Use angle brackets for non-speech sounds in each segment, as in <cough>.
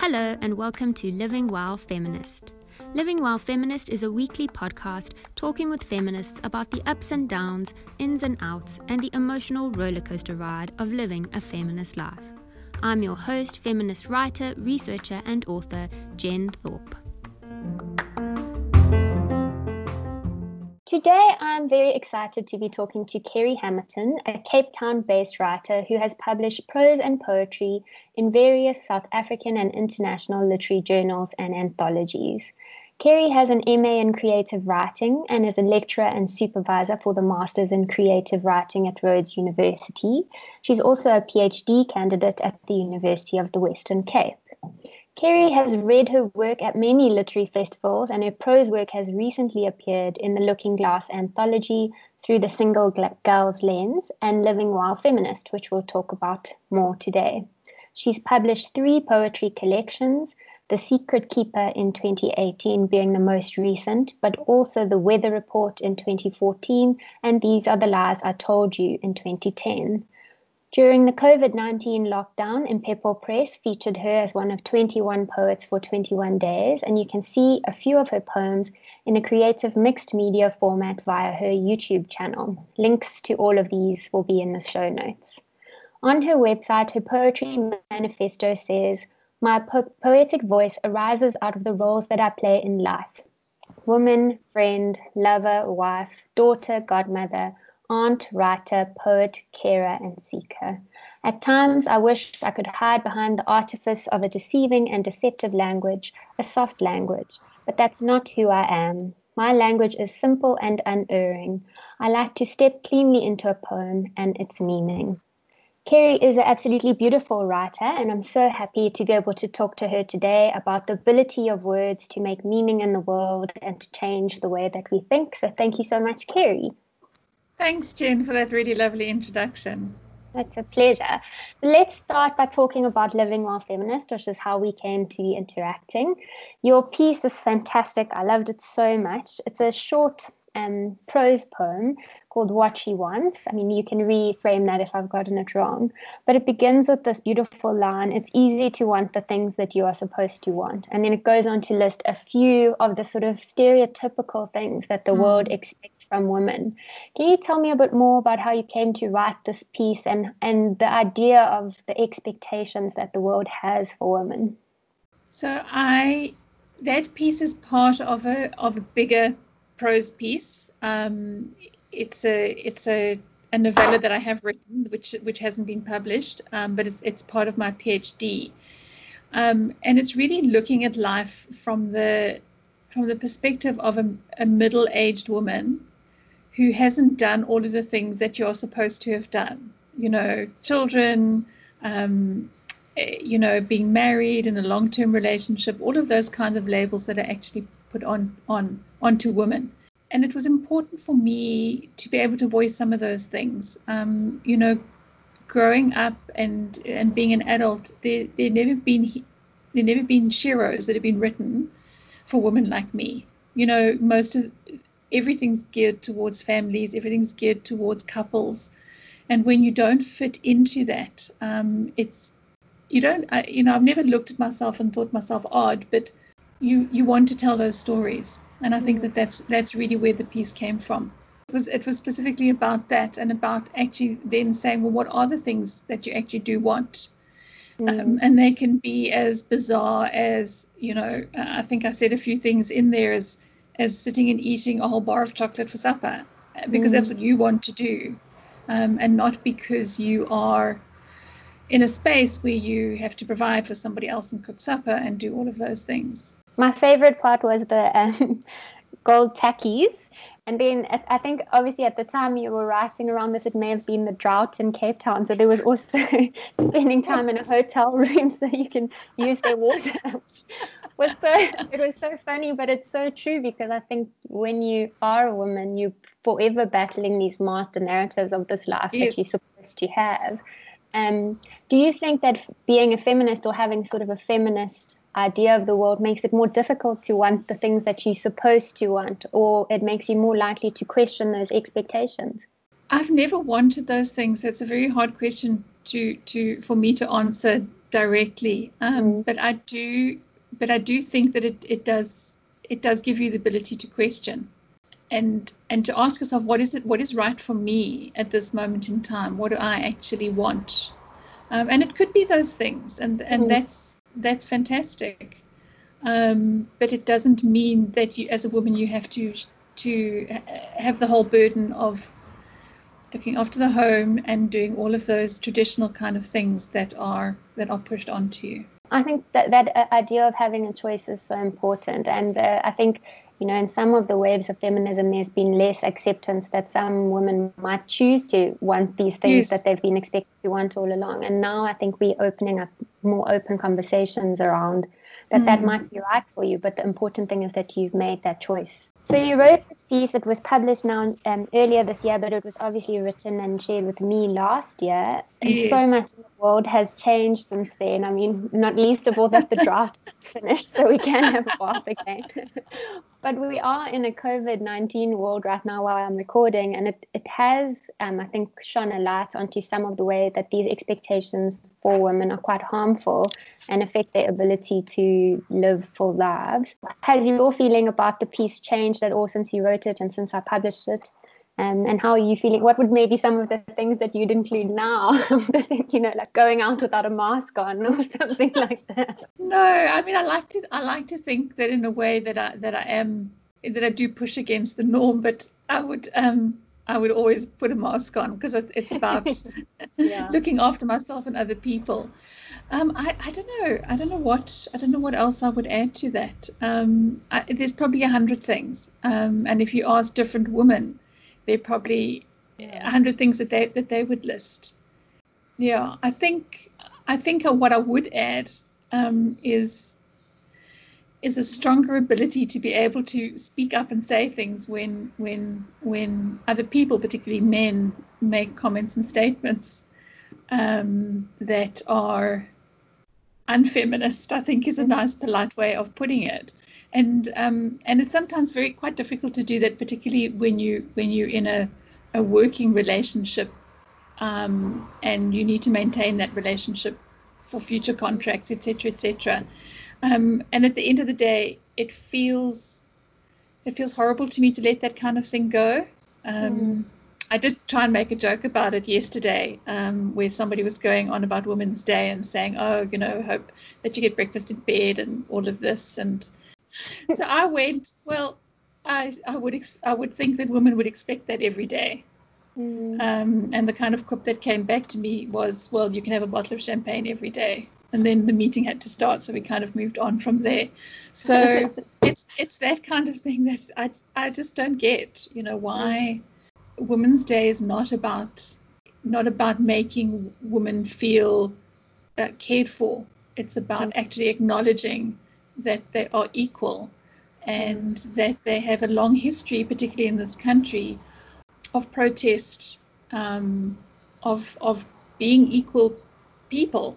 Hello, and welcome to Living While Feminist. Living While Feminist is a weekly podcast talking with feminists about the ups and downs, ins and outs, and the emotional rollercoaster ride of living a feminist life. I'm your host, feminist writer, researcher, and author, Jen Thorpe. Today, I'm very excited to be talking to Kerry Hamilton, a Cape Town based writer who has published prose and poetry in various South African and international literary journals and anthologies. Kerry has an MA in creative writing and is a lecturer and supervisor for the Masters in Creative Writing at Rhodes University. She's also a PhD candidate at the University of the Western Cape. Kerry has read her work at many literary festivals, and her prose work has recently appeared in the Looking Glass anthology through the Single Girl's Lens and Living While Feminist, which we'll talk about more today. She's published three poetry collections, The Secret Keeper in 2018 being the most recent, but also The Weather Report in 2014 and These Are the Lies I Told You in 2010. During the COVID 19 lockdown, Impepho Press featured her as one of 21 poets for 21 days, and you can see a few of her poems in a creative mixed media format via her YouTube channel. Links to all of these will be in the show notes. On her website, her poetry manifesto says, My po- poetic voice arises out of the roles that I play in life woman, friend, lover, wife, daughter, godmother aunt, writer, poet, carer, and seeker. At times, I wish I could hide behind the artifice of a deceiving and deceptive language, a soft language, but that's not who I am. My language is simple and unerring. I like to step cleanly into a poem and its meaning. Kerry is an absolutely beautiful writer, and I'm so happy to be able to talk to her today about the ability of words to make meaning in the world and to change the way that we think. So, thank you so much, Kerry. Thanks, Jen, for that really lovely introduction. It's a pleasure. Let's start by talking about Living While Feminist, which is how we came to be interacting. Your piece is fantastic. I loved it so much. It's a short um, prose poem called What She Wants. I mean, you can reframe that if I've gotten it wrong, but it begins with this beautiful line It's easy to want the things that you are supposed to want. And then it goes on to list a few of the sort of stereotypical things that the mm. world expects from women. Can you tell me a bit more about how you came to write this piece and, and the idea of the expectations that the world has for women? So I that piece is part of a of a bigger prose piece. Um, it's a it's a, a novella that I have written, which which hasn't been published, um, but it's it's part of my PhD, um, and it's really looking at life from the from the perspective of a, a middle-aged woman who hasn't done all of the things that you're supposed to have done. You know, children, um, eh, you know, being married in a long-term relationship, all of those kinds of labels that are actually put on on onto women and it was important for me to be able to voice some of those things. Um, you know, growing up and and being an adult, there never been there never been sheroes that have been written for women like me. You know, most of everything's geared towards families, everything's geared towards couples, and when you don't fit into that, um, it's you don't. I, you know, I've never looked at myself and thought myself odd, but you you want to tell those stories and I think that that's that's really where the piece came from. It was it was specifically about that and about actually then saying, well, what are the things that you actually do want? Mm. Um, and they can be as bizarre as you know. I think I said a few things in there as as sitting and eating a whole bar of chocolate for supper because mm. that's what you want to do, um, and not because you are in a space where you have to provide for somebody else and cook supper and do all of those things. My favorite part was the um, <laughs> gold tackies. And then I think obviously at the time you were writing around this, it may have been the drought in Cape Town. So there was also <laughs> spending time in a hotel <laughs> room so you can use their water. was so it was so funny, but it's so true because I think when you are a woman, you're forever battling these master narratives of this life yes. that you're supposed to have. Um, do you think that being a feminist or having sort of a feminist idea of the world makes it more difficult to want the things that you're supposed to want, or it makes you more likely to question those expectations? I've never wanted those things. So it's a very hard question to to for me to answer directly. Um, mm. But I do, but I do think that it it does it does give you the ability to question and and to ask yourself what is it what is right for me at this moment in time what do i actually want um, and it could be those things and and mm. that's that's fantastic um, but it doesn't mean that you as a woman you have to to have the whole burden of looking after the home and doing all of those traditional kind of things that are that are pushed onto you i think that that uh, idea of having a choice is so important and uh, i think you know, in some of the waves of feminism, there's been less acceptance that some women might choose to want these things yes. that they've been expected to want all along. And now I think we're opening up more open conversations around that mm. that might be right for you. But the important thing is that you've made that choice. So you wrote this piece. It was published now um, earlier this year, but it was obviously written and shared with me last year. And yes. so much in the world has changed since then. I mean, not least of all that the draft is <laughs> finished, so we can have a bath again. <laughs> but we are in a COVID nineteen world right now while I'm recording, and it it has, um, I think, shone a light onto some of the way that these expectations for women are quite harmful and affect their ability to live full lives. Has your feeling about the piece changed at all since you wrote it and since I published it? Um, and how are you feeling? What would maybe some of the things that you'd include now? <laughs> you know, like going out without a mask on or <laughs> something like that. No, I mean, I like to I like to think that in a way that I that I am that I do push against the norm, but I would um I would always put a mask on because it's about <laughs> yeah. looking after myself and other people. Um, I, I don't know. I don't know what I don't know what else I would add to that. Um, I, there's probably a hundred things, um, and if you ask different women, there are probably a hundred things that they that they would list. Yeah, I think I think what I would add um, is is a stronger ability to be able to speak up and say things when when when other people, particularly men, make comments and statements um, that are unfeminist. I think is a nice, polite way of putting it, and um, and it's sometimes very quite difficult to do that, particularly when you when you're in a a working relationship, um, and you need to maintain that relationship for future contracts, etc., etc. Um, and at the end of the day, it feels it feels horrible to me to let that kind of thing go. Um, mm. I did try and make a joke about it yesterday, um, where somebody was going on about Women's Day and saying, "Oh, you know, hope that you get breakfast in bed and all of this." And so I went, "Well, I I would ex- I would think that women would expect that every day." Mm. Um, and the kind of quip that came back to me was, "Well, you can have a bottle of champagne every day." and then the meeting had to start so we kind of moved on from there so <laughs> it's it's that kind of thing that i i just don't get you know why women's day is not about not about making women feel uh, cared for. It's about actually acknowledging that they are equal and that they have a long history particularly in this country of protest um, of of being equal people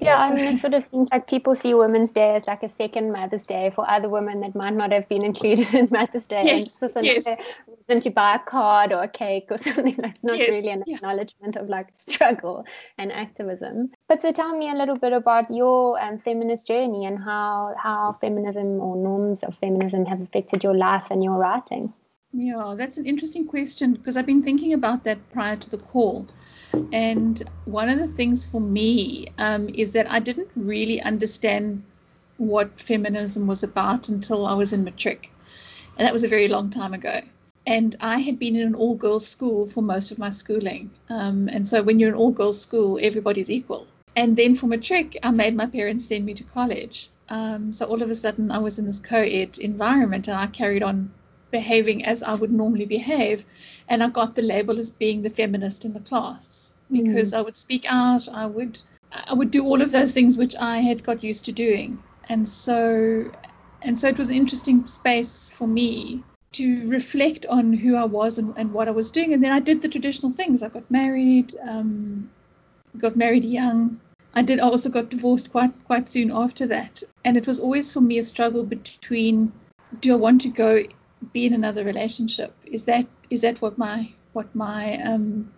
yeah, I mean, it sort of seems like people see Women's Day as like a second Mother's Day for other women that might not have been included <laughs> in Mother's Day. Yes, and yes. reason to buy a card or a cake or <laughs> something that's not yes, really an yeah. acknowledgement of like struggle and activism. But so tell me a little bit about your um, feminist journey and how how feminism or norms of feminism have affected your life and your writing. Yeah, that's an interesting question because I've been thinking about that prior to the call. And one of the things for me um, is that I didn't really understand what feminism was about until I was in matric. And that was a very long time ago. And I had been in an all girls school for most of my schooling. Um, and so when you're in all girls school, everybody's equal. And then for matric, I made my parents send me to college. Um, so all of a sudden, I was in this co ed environment and I carried on behaving as I would normally behave. And I got the label as being the feminist in the class because mm. I would speak out, I would I would do all of those things which I had got used to doing. And so and so it was an interesting space for me to reflect on who I was and, and what I was doing. And then I did the traditional things. I got married, um, got married young. I did also got divorced quite quite soon after that. And it was always for me a struggle between do I want to go be in another relationship? Is that is that what my what my um,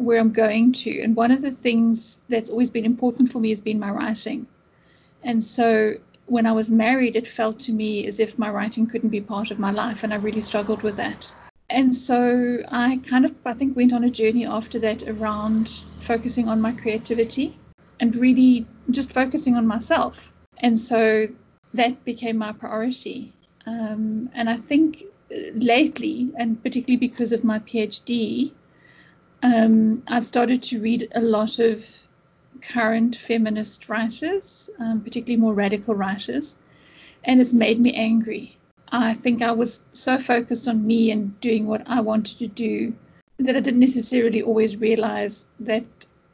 where I'm going to. And one of the things that's always been important for me has been my writing. And so when I was married, it felt to me as if my writing couldn't be part of my life, and I really struggled with that. And so I kind of, I think, went on a journey after that around focusing on my creativity and really just focusing on myself. And so that became my priority. Um, and I think lately, and particularly because of my PhD, um, I've started to read a lot of current feminist writers, um, particularly more radical writers, and it's made me angry. I think I was so focused on me and doing what I wanted to do that I didn't necessarily always realize that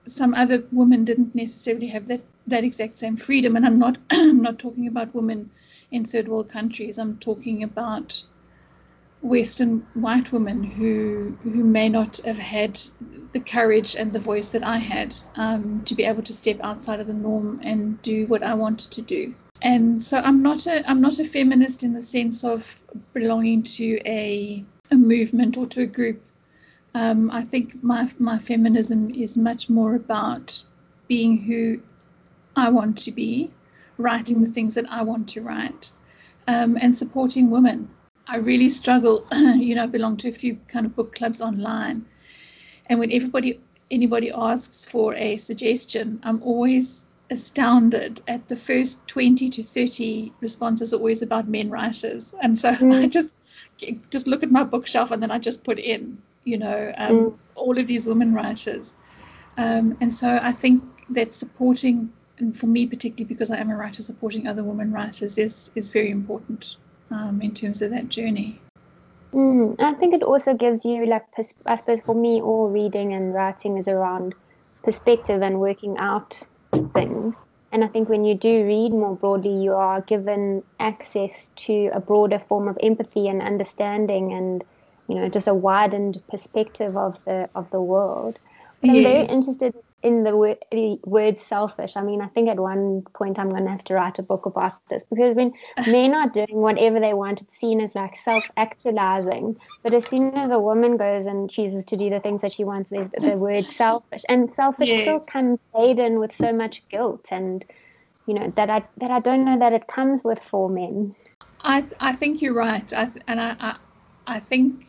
some other women didn't necessarily have that, that exact same freedom. And I'm not <clears throat> I'm not talking about women in third world countries. I'm talking about Western white women who who may not have had the courage and the voice that I had um, to be able to step outside of the norm and do what I wanted to do. And so I'm not a I'm not a feminist in the sense of belonging to a a movement or to a group. Um, I think my my feminism is much more about being who I want to be, writing the things that I want to write, um, and supporting women I really struggle. <clears throat> you know, I belong to a few kind of book clubs online, and when everybody anybody asks for a suggestion, I'm always astounded at the first 20 to 30 responses are always about men writers and so <laughs> mm. i just just look at my bookshelf and then i just put in you know um, mm. all of these women writers um, and so i think that supporting and for me particularly because i am a writer supporting other women writers is is very important um, in terms of that journey. Mm, I think it also gives you, like, pers- I suppose for me, all reading and writing is around perspective and working out things. And I think when you do read more broadly, you are given access to a broader form of empathy and understanding, and you know, just a widened perspective of the of the world. But I'm very interested in the word, the word selfish. I mean, I think at one point I'm going to have to write a book about this because when <laughs> men are doing whatever they want, it's seen as like self actualizing. But as soon as a woman goes and chooses to do the things that she wants, there's the, the <laughs> word selfish. And selfish yes. still comes laden with so much guilt and, you know, that I, that I don't know that it comes with for men. I, I think you're right. I, and I, I, I think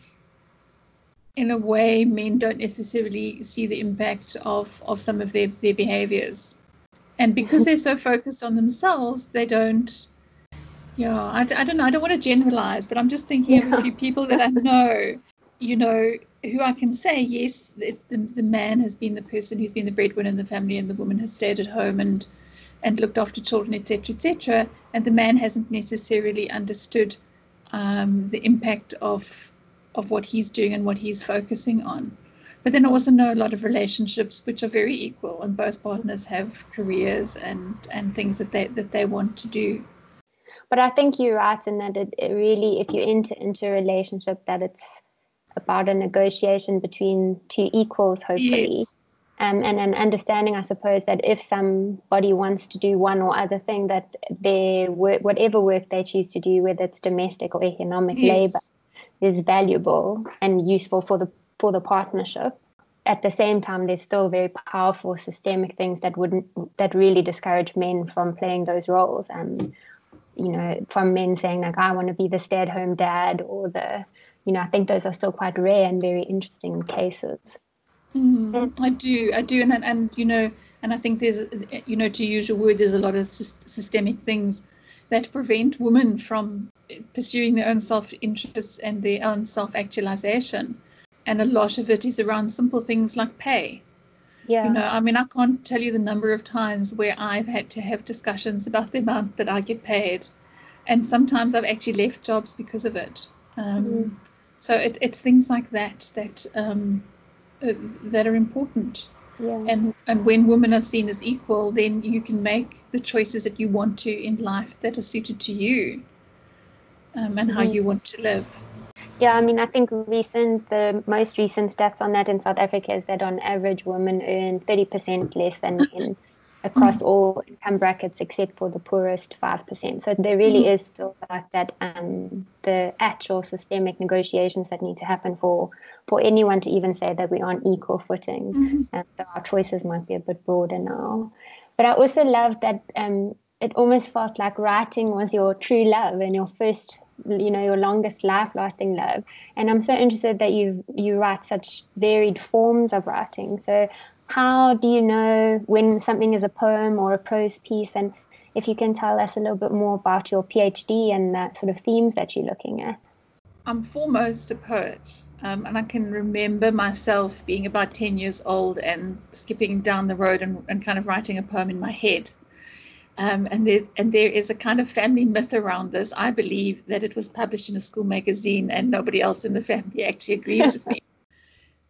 in a way, men don't necessarily see the impact of, of some of their, their behaviors. And because they're so focused on themselves, they don't. Yeah, I, I don't know. I don't want to generalize, but I'm just thinking yeah. of a few people that I know, you know, who I can say, yes, the, the man has been the person who's been the breadwinner in the family, and the woman has stayed at home and and looked after children, etc., etc. And the man hasn't necessarily understood um, the impact of of what he's doing and what he's focusing on. But then I also know a lot of relationships which are very equal and both partners have careers and, and things that they that they want to do. But I think you're right in that it, it really, if you enter into a relationship, that it's about a negotiation between two equals, hopefully. Yes. Um, and an understanding, I suppose, that if somebody wants to do one or other thing, that their work, whatever work they choose to do, whether it's domestic or economic yes. labor, is valuable and useful for the for the partnership. At the same time there's still very powerful systemic things that wouldn't that really discourage men from playing those roles. And you know from men saying like i want to be the stay-at-home dad or the you know i think those are still quite rare and very interesting cases. Mm, i do i do. And, and you know and i think there's you know to use your word there's a lot of systemic things that prevent women from pursuing their own self interest and their own self actualization. And a lot of it is around simple things like pay. Yeah. You know, I mean, I can't tell you the number of times where I've had to have discussions about the amount that I get paid. And sometimes I've actually left jobs because of it. Um, mm. So it, it's things like that that um, uh, that are important. Yeah. And and when women are seen as equal, then you can make the choices that you want to in life that are suited to you um, and how you want to live. Yeah, I mean, I think recent the most recent stats on that in South Africa is that on average, women earn thirty percent less than men <coughs> across mm. all income brackets except for the poorest five percent. So there really mm. is still like that um, the actual systemic negotiations that need to happen for for anyone to even say that we're on equal footing. Mm-hmm. And so our choices might be a bit broader now. But I also love that um, it almost felt like writing was your true love and your first, you know, your longest life lasting love. And I'm so interested that you you write such varied forms of writing. So how do you know when something is a poem or a prose piece and if you can tell us a little bit more about your PhD and the sort of themes that you're looking at. I'm foremost a poet, um, and I can remember myself being about 10 years old and skipping down the road and, and kind of writing a poem in my head. Um, and, there, and there is a kind of family myth around this. I believe that it was published in a school magazine, and nobody else in the family actually agrees with me. <laughs>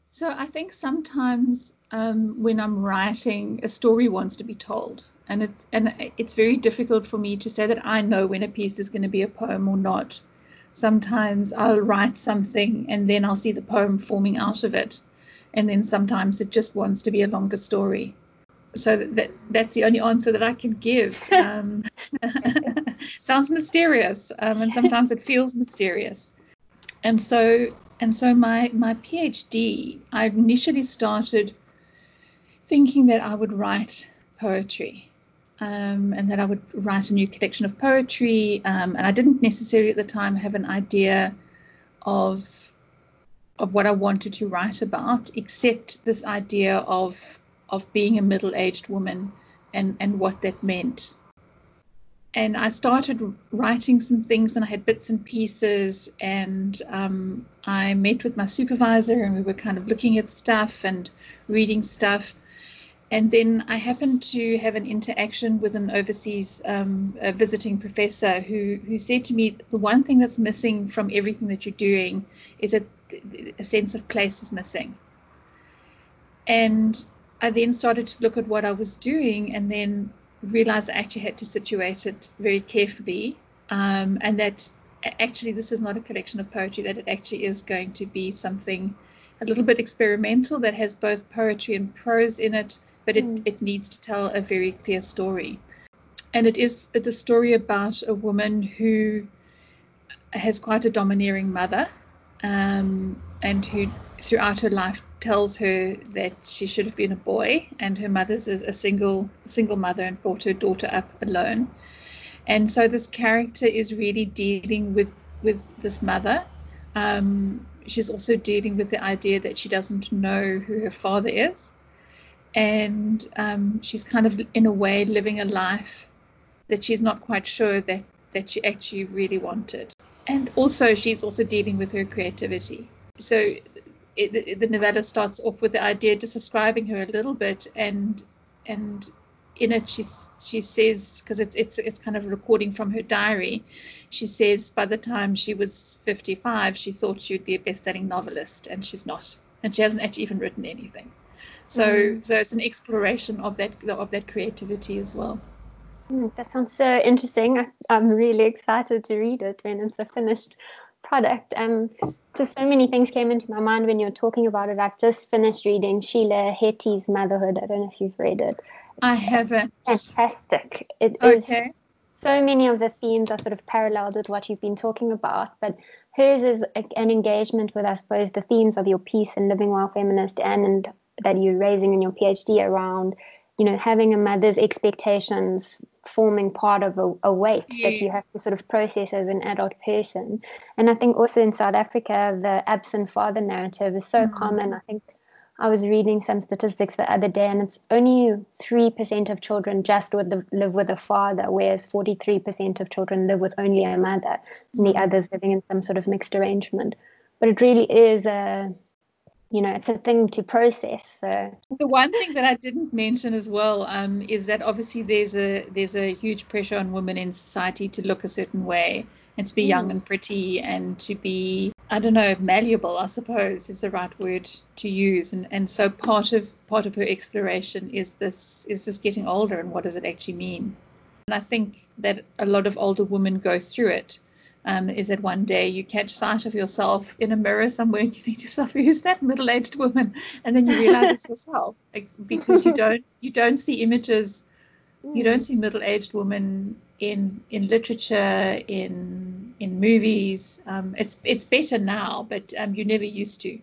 So I think sometimes um, when I'm writing, a story wants to be told, and it's and it's very difficult for me to say that I know when a piece is going to be a poem or not. Sometimes I'll write something and then I'll see the poem forming out of it, and then sometimes it just wants to be a longer story. So that that's the only answer that I can give. <laughs> Um, <laughs> sounds mysterious, um, and sometimes it feels mysterious, and so and so my my PhD, I initially started thinking that I would write poetry, um, and that I would write a new collection of poetry. Um, and I didn't necessarily at the time have an idea of of what I wanted to write about, except this idea of of being a middle-aged woman and and what that meant and I started writing some things, and I had bits and pieces. And um, I met with my supervisor, and we were kind of looking at stuff and reading stuff. And then I happened to have an interaction with an overseas um, visiting professor who who said to me, the one thing that's missing from everything that you're doing is a sense of place is missing. And I then started to look at what I was doing, and then realized I actually had to situate it very carefully, um, and that actually this is not a collection of poetry, that it actually is going to be something a little bit experimental that has both poetry and prose in it, but it, mm. it needs to tell a very clear story. And it is the story about a woman who has quite a domineering mother um, and who throughout her life tells her that she should have been a boy, and her mother's a single single mother and brought her daughter up alone. And so this character is really dealing with with this mother. Um, she's also dealing with the idea that she doesn't know who her father is, and um, she's kind of in a way living a life that she's not quite sure that that she actually really wanted. And also, she's also dealing with her creativity. So it, the novella starts off with the idea just describing her a little bit and and in it she she says because it's it's it's kind of a recording from her diary she says by the time she was 55 she thought she would be a best-selling novelist and she's not and she hasn't actually even written anything. So mm. so it's an exploration of that of that creativity as well. Mm, that sounds so interesting. I, i'm really excited to read it when it's a finished product. Um, just so many things came into my mind when you were talking about it. I've just finished reading Sheila Heti's Motherhood. I don't know if you've read it. I haven't. Fantastic. It okay. is so many of the themes are sort of paralleled with what you've been talking about, but hers is an engagement with, I suppose, the themes of your piece and living while feminist and, and that you're raising in your PhD around, you know, having a mother's expectations forming part of a, a weight yes. that you have to sort of process as an adult person. And I think also in South Africa, the absent father narrative is so mm-hmm. common. I think I was reading some statistics the other day, and it's only 3% of children just with the, live with a father, whereas 43% of children live with only a mother, and the mm-hmm. others living in some sort of mixed arrangement. But it really is a you know it's a thing to process so. The one thing that i didn't mention as well um, is that obviously there's a there's a huge pressure on women in society to look a certain way and to be mm. young and pretty and to be i don't know malleable i suppose is the right word to use. And and so part of part of her exploration is this is this getting older and what does it actually mean? And i think that a lot of older women go through it um, is that one day you catch sight of yourself in a mirror somewhere and you think to yourself, who's that middle-aged woman? And then you realize it's yourself like, because you don't you don't see images, you don't see middle-aged women in in literature, in in movies. Um, it's it's better now, but um, you never used to.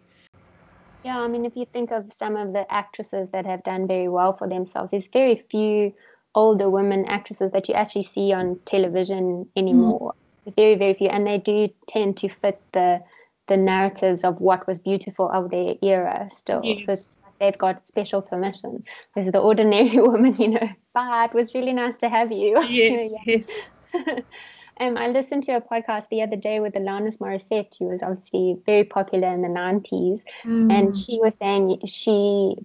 Yeah, I mean, if you think of some of the actresses that have done very well for themselves, there's very few older women actresses that you actually see on television anymore. Mm. Very, very few, and they do tend to fit the the narratives of what was beautiful of their era still. Yes. So they've got special permission. This is the ordinary <laughs> woman, you know. but It was really nice to have you. <laughs> Yes, yes. <laughs> um, I listened to a podcast the other day with Alanis Morissette, who was obviously very popular in the 90s. Mm. And she was saying she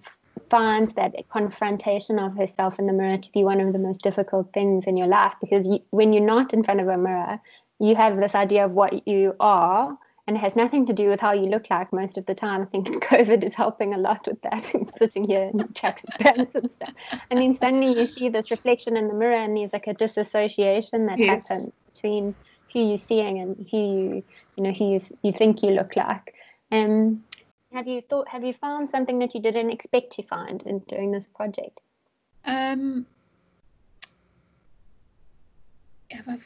finds that confrontation of herself in the mirror to be one of the most difficult things in your life because you, when you're not in front of a mirror, you have this idea of what you are and it has nothing to do with how you look like most of the time. I think <laughs> COVID is helping a lot with that, <laughs> sitting here in tracks and pants and stuff. And then suddenly you see this reflection in the mirror, and there's like a disassociation that yes. happens between who you're seeing and who you, you know, who you, you think you look like. Um, have you thought? Have you found something that you didn't expect to find in doing this project? Um, have I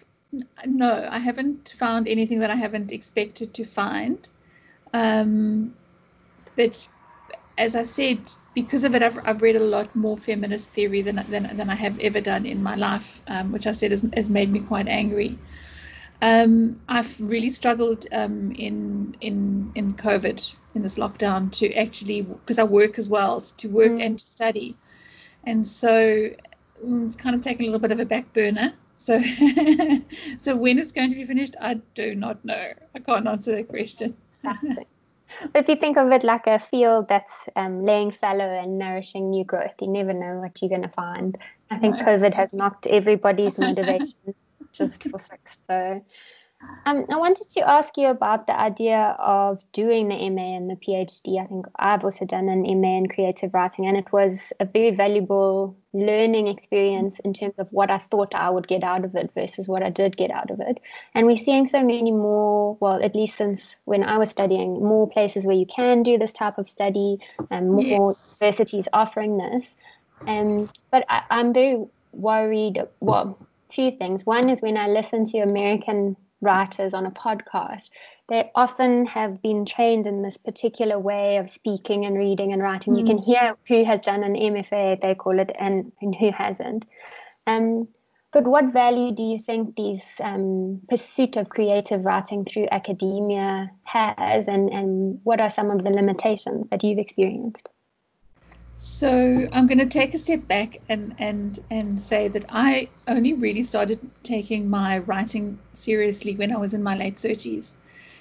no, I haven't found anything that I haven't expected to find. Um, but as I said, because of it, I've, I've read a lot more feminist theory than, than, than I have ever done in my life, um, which I said has, has made me quite angry. Um, I've really struggled um, in in in COVID in this lockdown to actually because I work as well to work mm. and to study, and so mm, it's kind of taken a little bit of a back burner. So, <laughs> so when it's going to be finished, I do not know. I can't answer that question. but if you think of it like a field that's um, laying fallow and nourishing new growth, you never know what you're going to find. I think COVID has knocked everybody's <laughs> motivation just for six. So um, I wanted to ask you about the idea of doing the MA and the PhD. I think I've also done an MA in creative writing, and it was a very valuable learning experience in terms of what I thought I would get out of it versus what I did get out of it. And we're seeing so many more, well, at least since when I was studying, more places where you can do this type of study and more yes. universities offering this. Um, but I, I'm very worried. Well, two things. One is when I listen to American writers on a podcast, they often have been trained in this particular way of speaking and reading and writing. Mm. You can mm. hear who has done an MFA, they call it, and, and who hasn't. Um, but what value do you think these um, pursuit of creative writing through academia has, and, and what are some of the limitations that you've experienced? So I'm going to take a step back and and and say that I only really started taking my writing seriously when I was in my late 30s,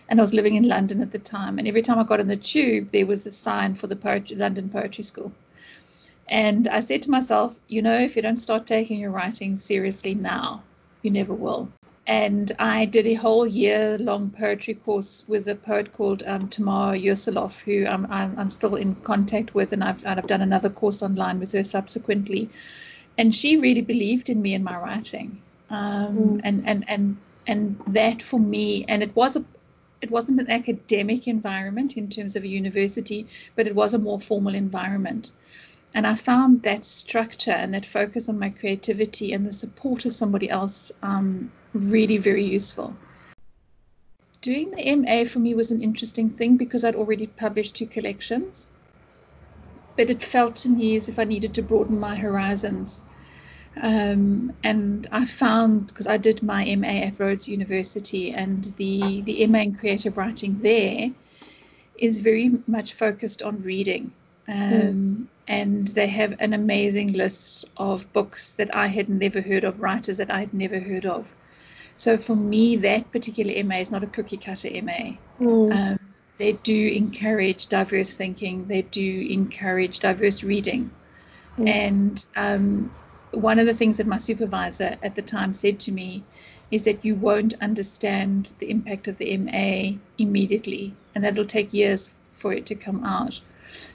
and I was living in London at the time. And every time I got on the tube, there was a sign for the poetry, London Poetry School. And I said to myself, you know, if you don't start taking your writing seriously now, you never will and I did a whole year long poetry course with a poet called um, Tamar Yoseloff, who I'm, I'm, still in contact with, and I've, I've done another course online with her subsequently. And she really believed in me and my writing. Um, mm. and, and, and, and that for me, and it was a it wasn't an academic environment in terms of a university, but it was a more formal environment. And I found that structure and that focus on my creativity and the support of somebody else um, really very useful. Doing the MA for me was an interesting thing because I'd already published two collections, but it felt to me as if I needed to broaden my horizons. Um, and I found because I did my MA at Rhodes University, and the the MA in creative writing there is very much focused on reading. Um, mm. And they have an amazing list of books that I had never heard of, writers that I had never heard of. So for me, that particular MA is not a cookie cutter MA. Mm. Um, they do encourage diverse thinking. They do encourage diverse reading. Mm. And um, one of the things that my supervisor at the time said to me is that you won't understand the impact of the MA immediately, and that'll take years for it to come out.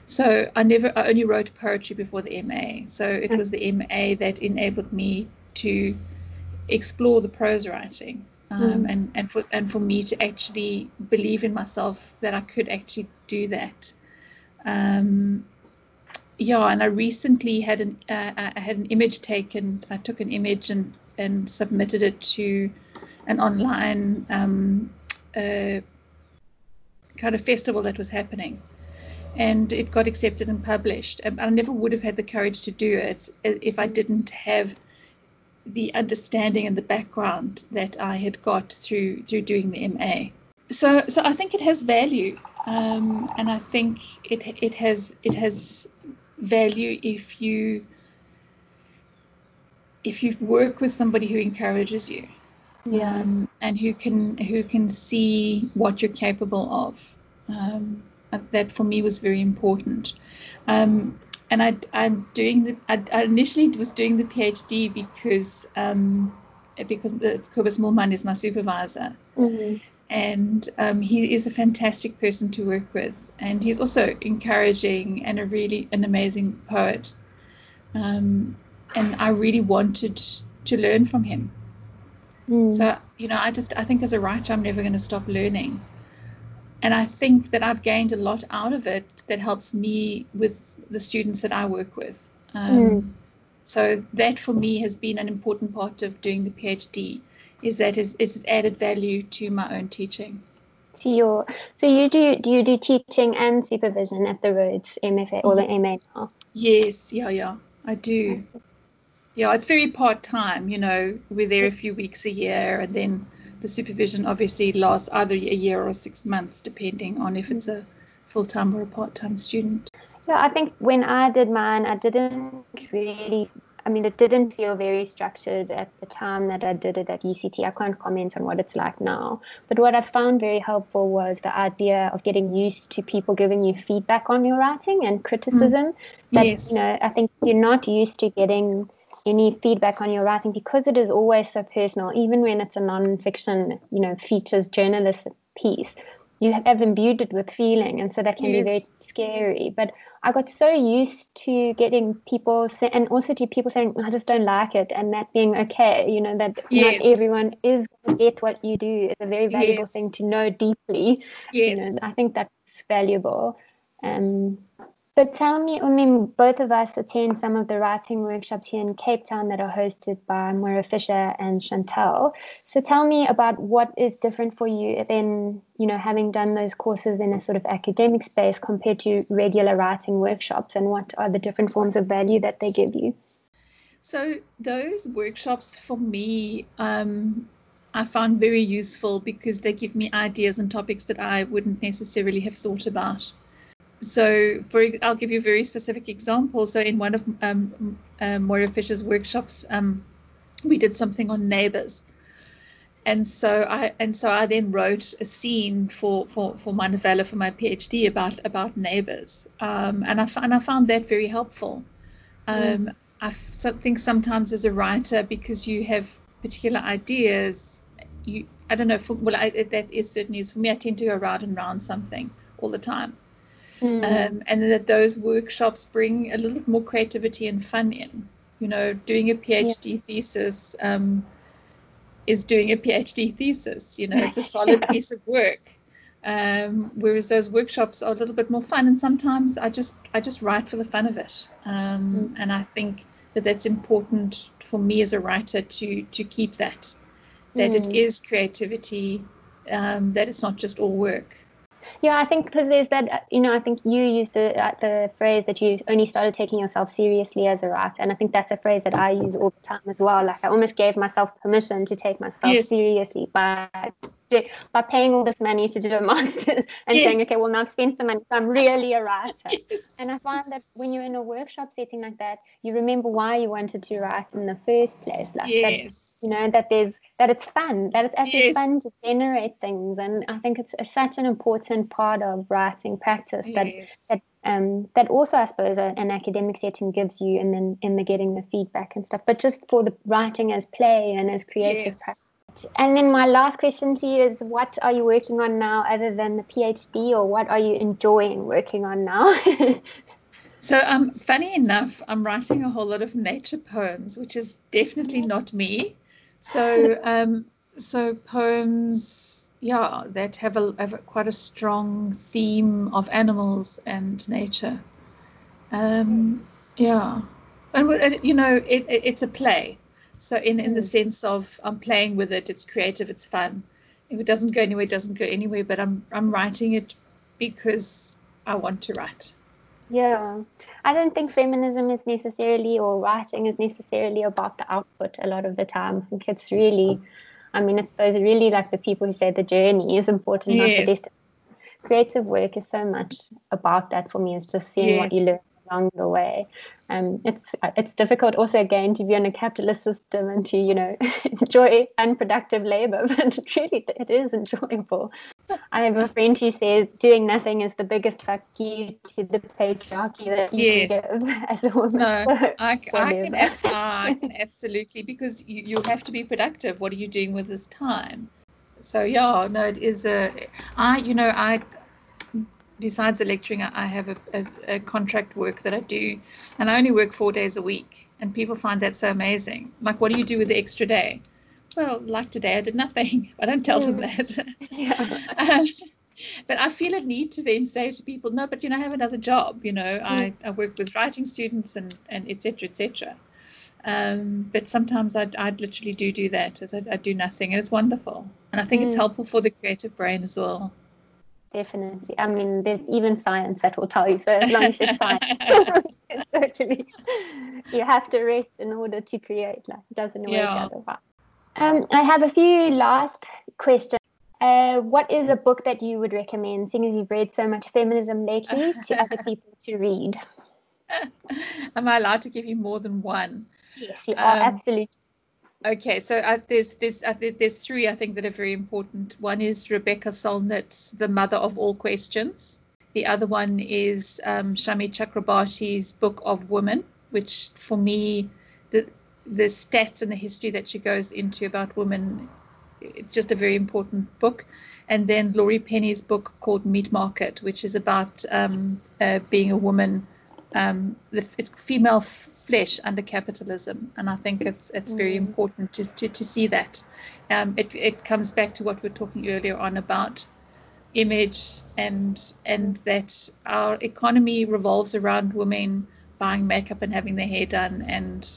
So I never, I only wrote poetry before the MA. So it was the MA that enabled me to explore the prose writing um, mm. and and for and for me to actually believe in myself that I could actually do that. Um, yeah, and I recently had an uh, I had an image taken. I took an image and and submitted it to an online um, uh, kind of festival that was happening. and it got accepted and published. I never would have had the courage to do it if I didn't have the understanding and the background that I had got through through doing the MA. So so I think it has value, um, and I think it it has it has value if you if you work with somebody who encourages you yeah. um, and who can who can see what you're capable of um, that for me was very important um, and I, I'm doing the I, I, initially was doing the PhD because um, because the Kobus Moolman is my supervisor mm-hmm. and um, he is a fantastic person to work with and he's also encouraging and a really an amazing poet um, and I really wanted to learn from him. Mm. So, you know, I just, I think as a writer, I'm never going to stop learning. And I think that I've gained a lot out of it that helps me with the students that I work with. Um, mm. So that for me has been an important part of doing the PhD is that it's, it's added value to my own teaching. To your, so you do do you do teaching and supervision at the Rhodes MFA or the MA now? Yes, yeah, yeah, I do yeah, it's very part time. You know, we're there a few weeks a year, and then the supervision obviously lasts either a year or six months, depending on if it's a full time or a part time student. Yeah, I think when I did mine, I didn't really. I mean, it didn't feel very structured at the time that I did it at UCT. I can't comment on what it's like now. But what I found very helpful was the idea of getting used to people giving you feedback on your writing and criticism. Mm. That, yes. you know, I think you're not used to getting any feedback on your writing because it is always so personal, even when it's a non-fiction, you know, features journalist piece. You have imbued it with feeling, and so that can yes. be very scary. But I got so used to getting people say, and also to people saying, "I just don't like it," and that being okay. You know that yes. not everyone is going to get what you do. It's a very valuable yes. thing to know deeply. Yes. You know, I think that's valuable. Um, but tell me, mean, both of us attend some of the writing workshops here in Cape Town that are hosted by Moira Fisher and Chantel. So tell me about what is different for you than, you know, having done those courses in a sort of academic space compared to regular writing workshops and what are the different forms of value that they give you? So those workshops for me, um, I found very useful because they give me ideas and topics that I wouldn't necessarily have thought about so for I'll give you a very specific example. So in one of um, um, Moira Fisher's workshops, um, we did something on neighbors. And so I and so I then wrote a scene for for for my novella for my PhD about about neighbors, um, and I and I found that very helpful. Um, mm. I think sometimes as a writer, because you have particular ideas, you I don't know. For, well, I, that is certainly is for me. I tend to go round and round something all the time. Mm. Um, and that those workshops bring a little bit more creativity and fun in. You know, doing a PhD yeah. thesis um, is doing a PhD thesis. You know, it's a <laughs> solid yeah. piece of work. Um, whereas those workshops are a little bit more fun, and sometimes I just I just write for the fun of it. Um, mm. And I think that that's important for me as a writer to to keep that that mm. it is creativity, um, that it's not just all work. Yeah, I think because there's that, uh, you know, I think you used the uh, the phrase that you only started taking yourself seriously as a writer, and I think that's a phrase that I use all the time as well. Like I almost gave myself permission to take myself yes. seriously by by paying all this money to do a <laughs> master's and yes. saying, okay, well now I've spent the money, so I'm really a writer. Yes. And I find that when you're in a workshop setting like that, you remember why you wanted to write in the first place. Like yes. that, you know, that there's that it's fun, that it's actually yes. fun to generate things. And I think it's, it's such an important part of writing practice that that um, that also I suppose an academic setting gives you and then in the getting the feedback and stuff. But just for the writing as play and as creative practice and then my last question to you is what are you working on now other than the PhD or what are you enjoying working on now? <laughs> so um funny enough, I'm writing a whole lot of nature poems, which is definitely not me. So <laughs> um so poems yeah, that have a, have a quite a strong theme of animals and nature. Um yeah. And you know, it, it, it's a play. So in in the mm. sense of I'm playing with it, it's creative, it's fun. If it doesn't go anywhere, it doesn't go anywhere. But I'm I'm writing it because I want to write. Yeah. I don't think feminism is necessarily or writing is necessarily about the output a lot of the time. I think it's really, I mean, it's those really like the people who say the journey is important, yes. not the destination. Creative work is so much about that for me. It's just seeing yes. what you learn along the way. Um, it's it's difficult also again to be in a capitalist system and to you know <laughs> enjoy unproductive labor, <laughs> but really it is enjoyable. I have a friend who says doing nothing is the biggest fuck you to the patriarchy that you yes. can give <laughs> as a woman. No, I, I, can, I can absolutely because you, you have to be productive. What are you doing with this time? So yeah, no, it is a. I you know I besides the lecturing, I have a, a, a, contract work that I do, and I only work four days a week. And people find that so amazing. Like, what do you do with the extra day? Well, like today, I did nothing. <laughs> I don't tell them that. <laughs> <laughs> Yeah. um, but I feel a need to then say to people, no, but you know, I have another job. You know, mm. I, I work with writing students and and etc. etc. Um, but sometimes I I literally do do that as I, I, do nothing, and it's wonderful. And I think mm. it's helpful for the creative brain as well. Definitely. I mean, there's even science that will tell you. So as long as it's <laughs> science, <laughs> totally, you have to rest in order to create. Like it doesn't work yeah. otherwise. Um, I have a few last questions. Uh, what is a book that you would recommend, seeing as you've read so much feminism lately, to other <laughs> people to read? Am I allowed to give you more than one? Yes, you are um, absolutely. Okay, so uh, there's there's uh, there's three I think that are very important. One is Rebecca Solnit's The Mother of All Questions. The other one is um, Shami Chakrabarti's Book of Women, which for me, the the stats and the history that she goes into about women, it's just a very important book. And then Laurie Penny's book called Meat Market, which is about um, uh, being a woman. Um, it's female flesh under capitalism. And I think it's it's very mm. important to, to, to see that. Um, it, it comes back to what we were talking earlier on about image and and that our economy revolves around women buying makeup and having their hair done and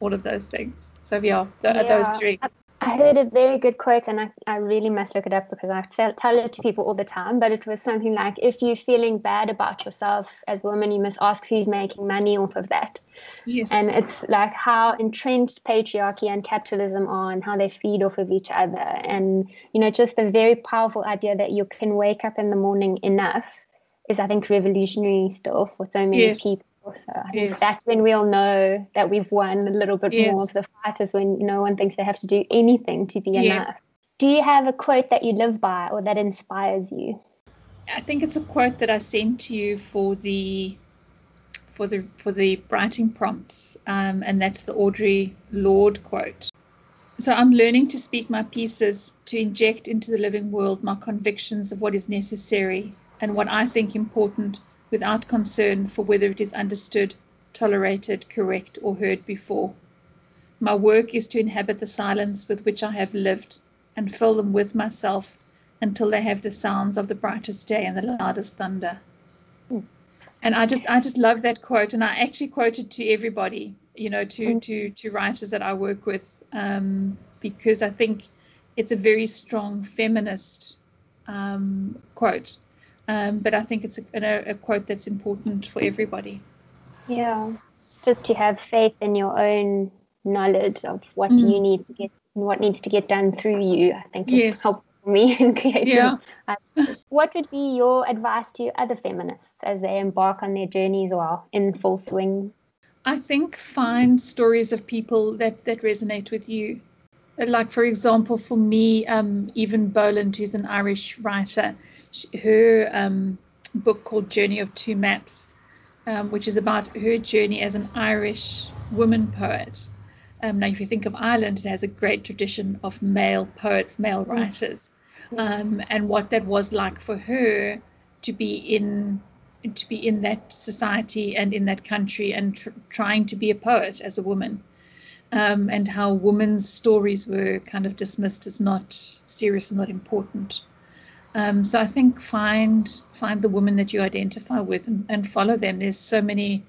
all of those things. So yeah, th- yeah. those three. I heard a very good quote, and I, I really must look it up because I tell, tell it to people all the time. But it was something like, if you're feeling bad about yourself as a woman, you must ask who's making money off of that. Yes. And it's like how entrenched patriarchy and capitalism are and how they feed off of each other. And, you know, just the very powerful idea that you can wake up in the morning enough is, I think, revolutionary still for so many yes. people. So I think yes. that's when we'll know that we've won a little bit yes. more of the fight is when no one thinks they have to do anything to be yes. enough. Do you have a quote that you live by or that inspires you? I think it's a quote that I sent to you for the for the for the writing prompts, um, and that's the Audre Lorde quote. So I'm learning to speak my pieces to inject into the living world my convictions of what is necessary and what I think important without concern for whether it is understood, tolerated, correct, or heard before. My work is to inhabit the silence with which I have lived and fill them with myself until they have the sounds of the brightest day and the loudest thunder. And I just I just love that quote, and I actually quoted to everybody, you know, to mm. to to writers that I work with, um, because I think it's a very strong feminist um, quote. Um, but I think it's a, a, quote that's important for everybody. Yeah, just to have faith in your own knowledge of what mm. you need to get, what needs to get done through you. I think it's yes. helpful for me <laughs> in creating. Yeah. what would be your advice to other feminists as they embark on their journeys or in full swing? I think find stories of people that that resonate with you. Like for example, for me, um, Eavan Boland, who's an Irish writer her um, book called Journey of Two Maps, um, which is about her journey as an Irish woman poet. Um, now, if you think of Ireland, it has a great tradition of male poets, male mm. writers, um, and what that was like for her to be in to be in that society and in that country and tr- trying to be a poet as a woman. Um, and how women's stories were kind of dismissed as not serious and not important. Um, so I think find find the woman that you identify with and, and follow them. There's so many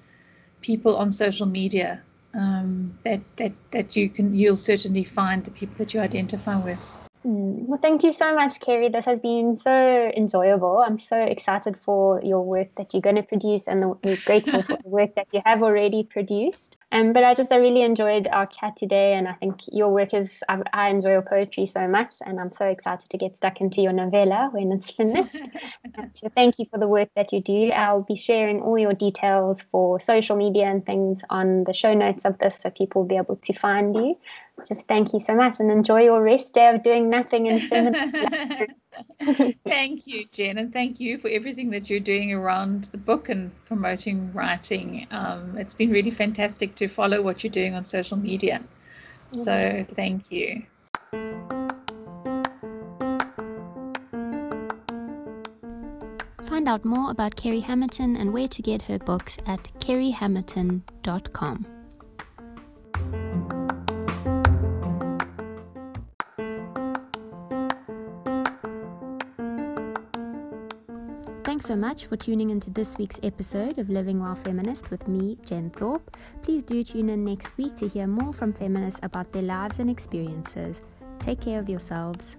people on social media um, that that that you can you'll certainly find the people that you identify with. Mm, well, thank you so much, Kerry. This has been so enjoyable. I'm so excited for your work that you're going to produce, and we're grateful for the <laughs> work that you have already produced. Um, but I just I really enjoyed our chat today, and I think your work is I, I enjoy your poetry so much, and I'm so excited to get stuck into your novella when it's <laughs> finished. so thank you for the work that you do. I'll be sharing all your details for social media and things on the show notes of this, so people will be able to find you just thank you so much and enjoy your rest day of doing nothing and <laughs> <laughs> thank you jen and thank you for everything that you're doing around the book and promoting writing. Um, it's been really fantastic to follow what you're doing on social media. So thank you. Find out more about Kerry Hammerton and where to get her books at kerryhammerton.com. So much for tuning into this week's episode of Living While Feminist with me, Jen Thorpe. Please do tune in next week to hear more from feminists about their lives and experiences. Take care of yourselves.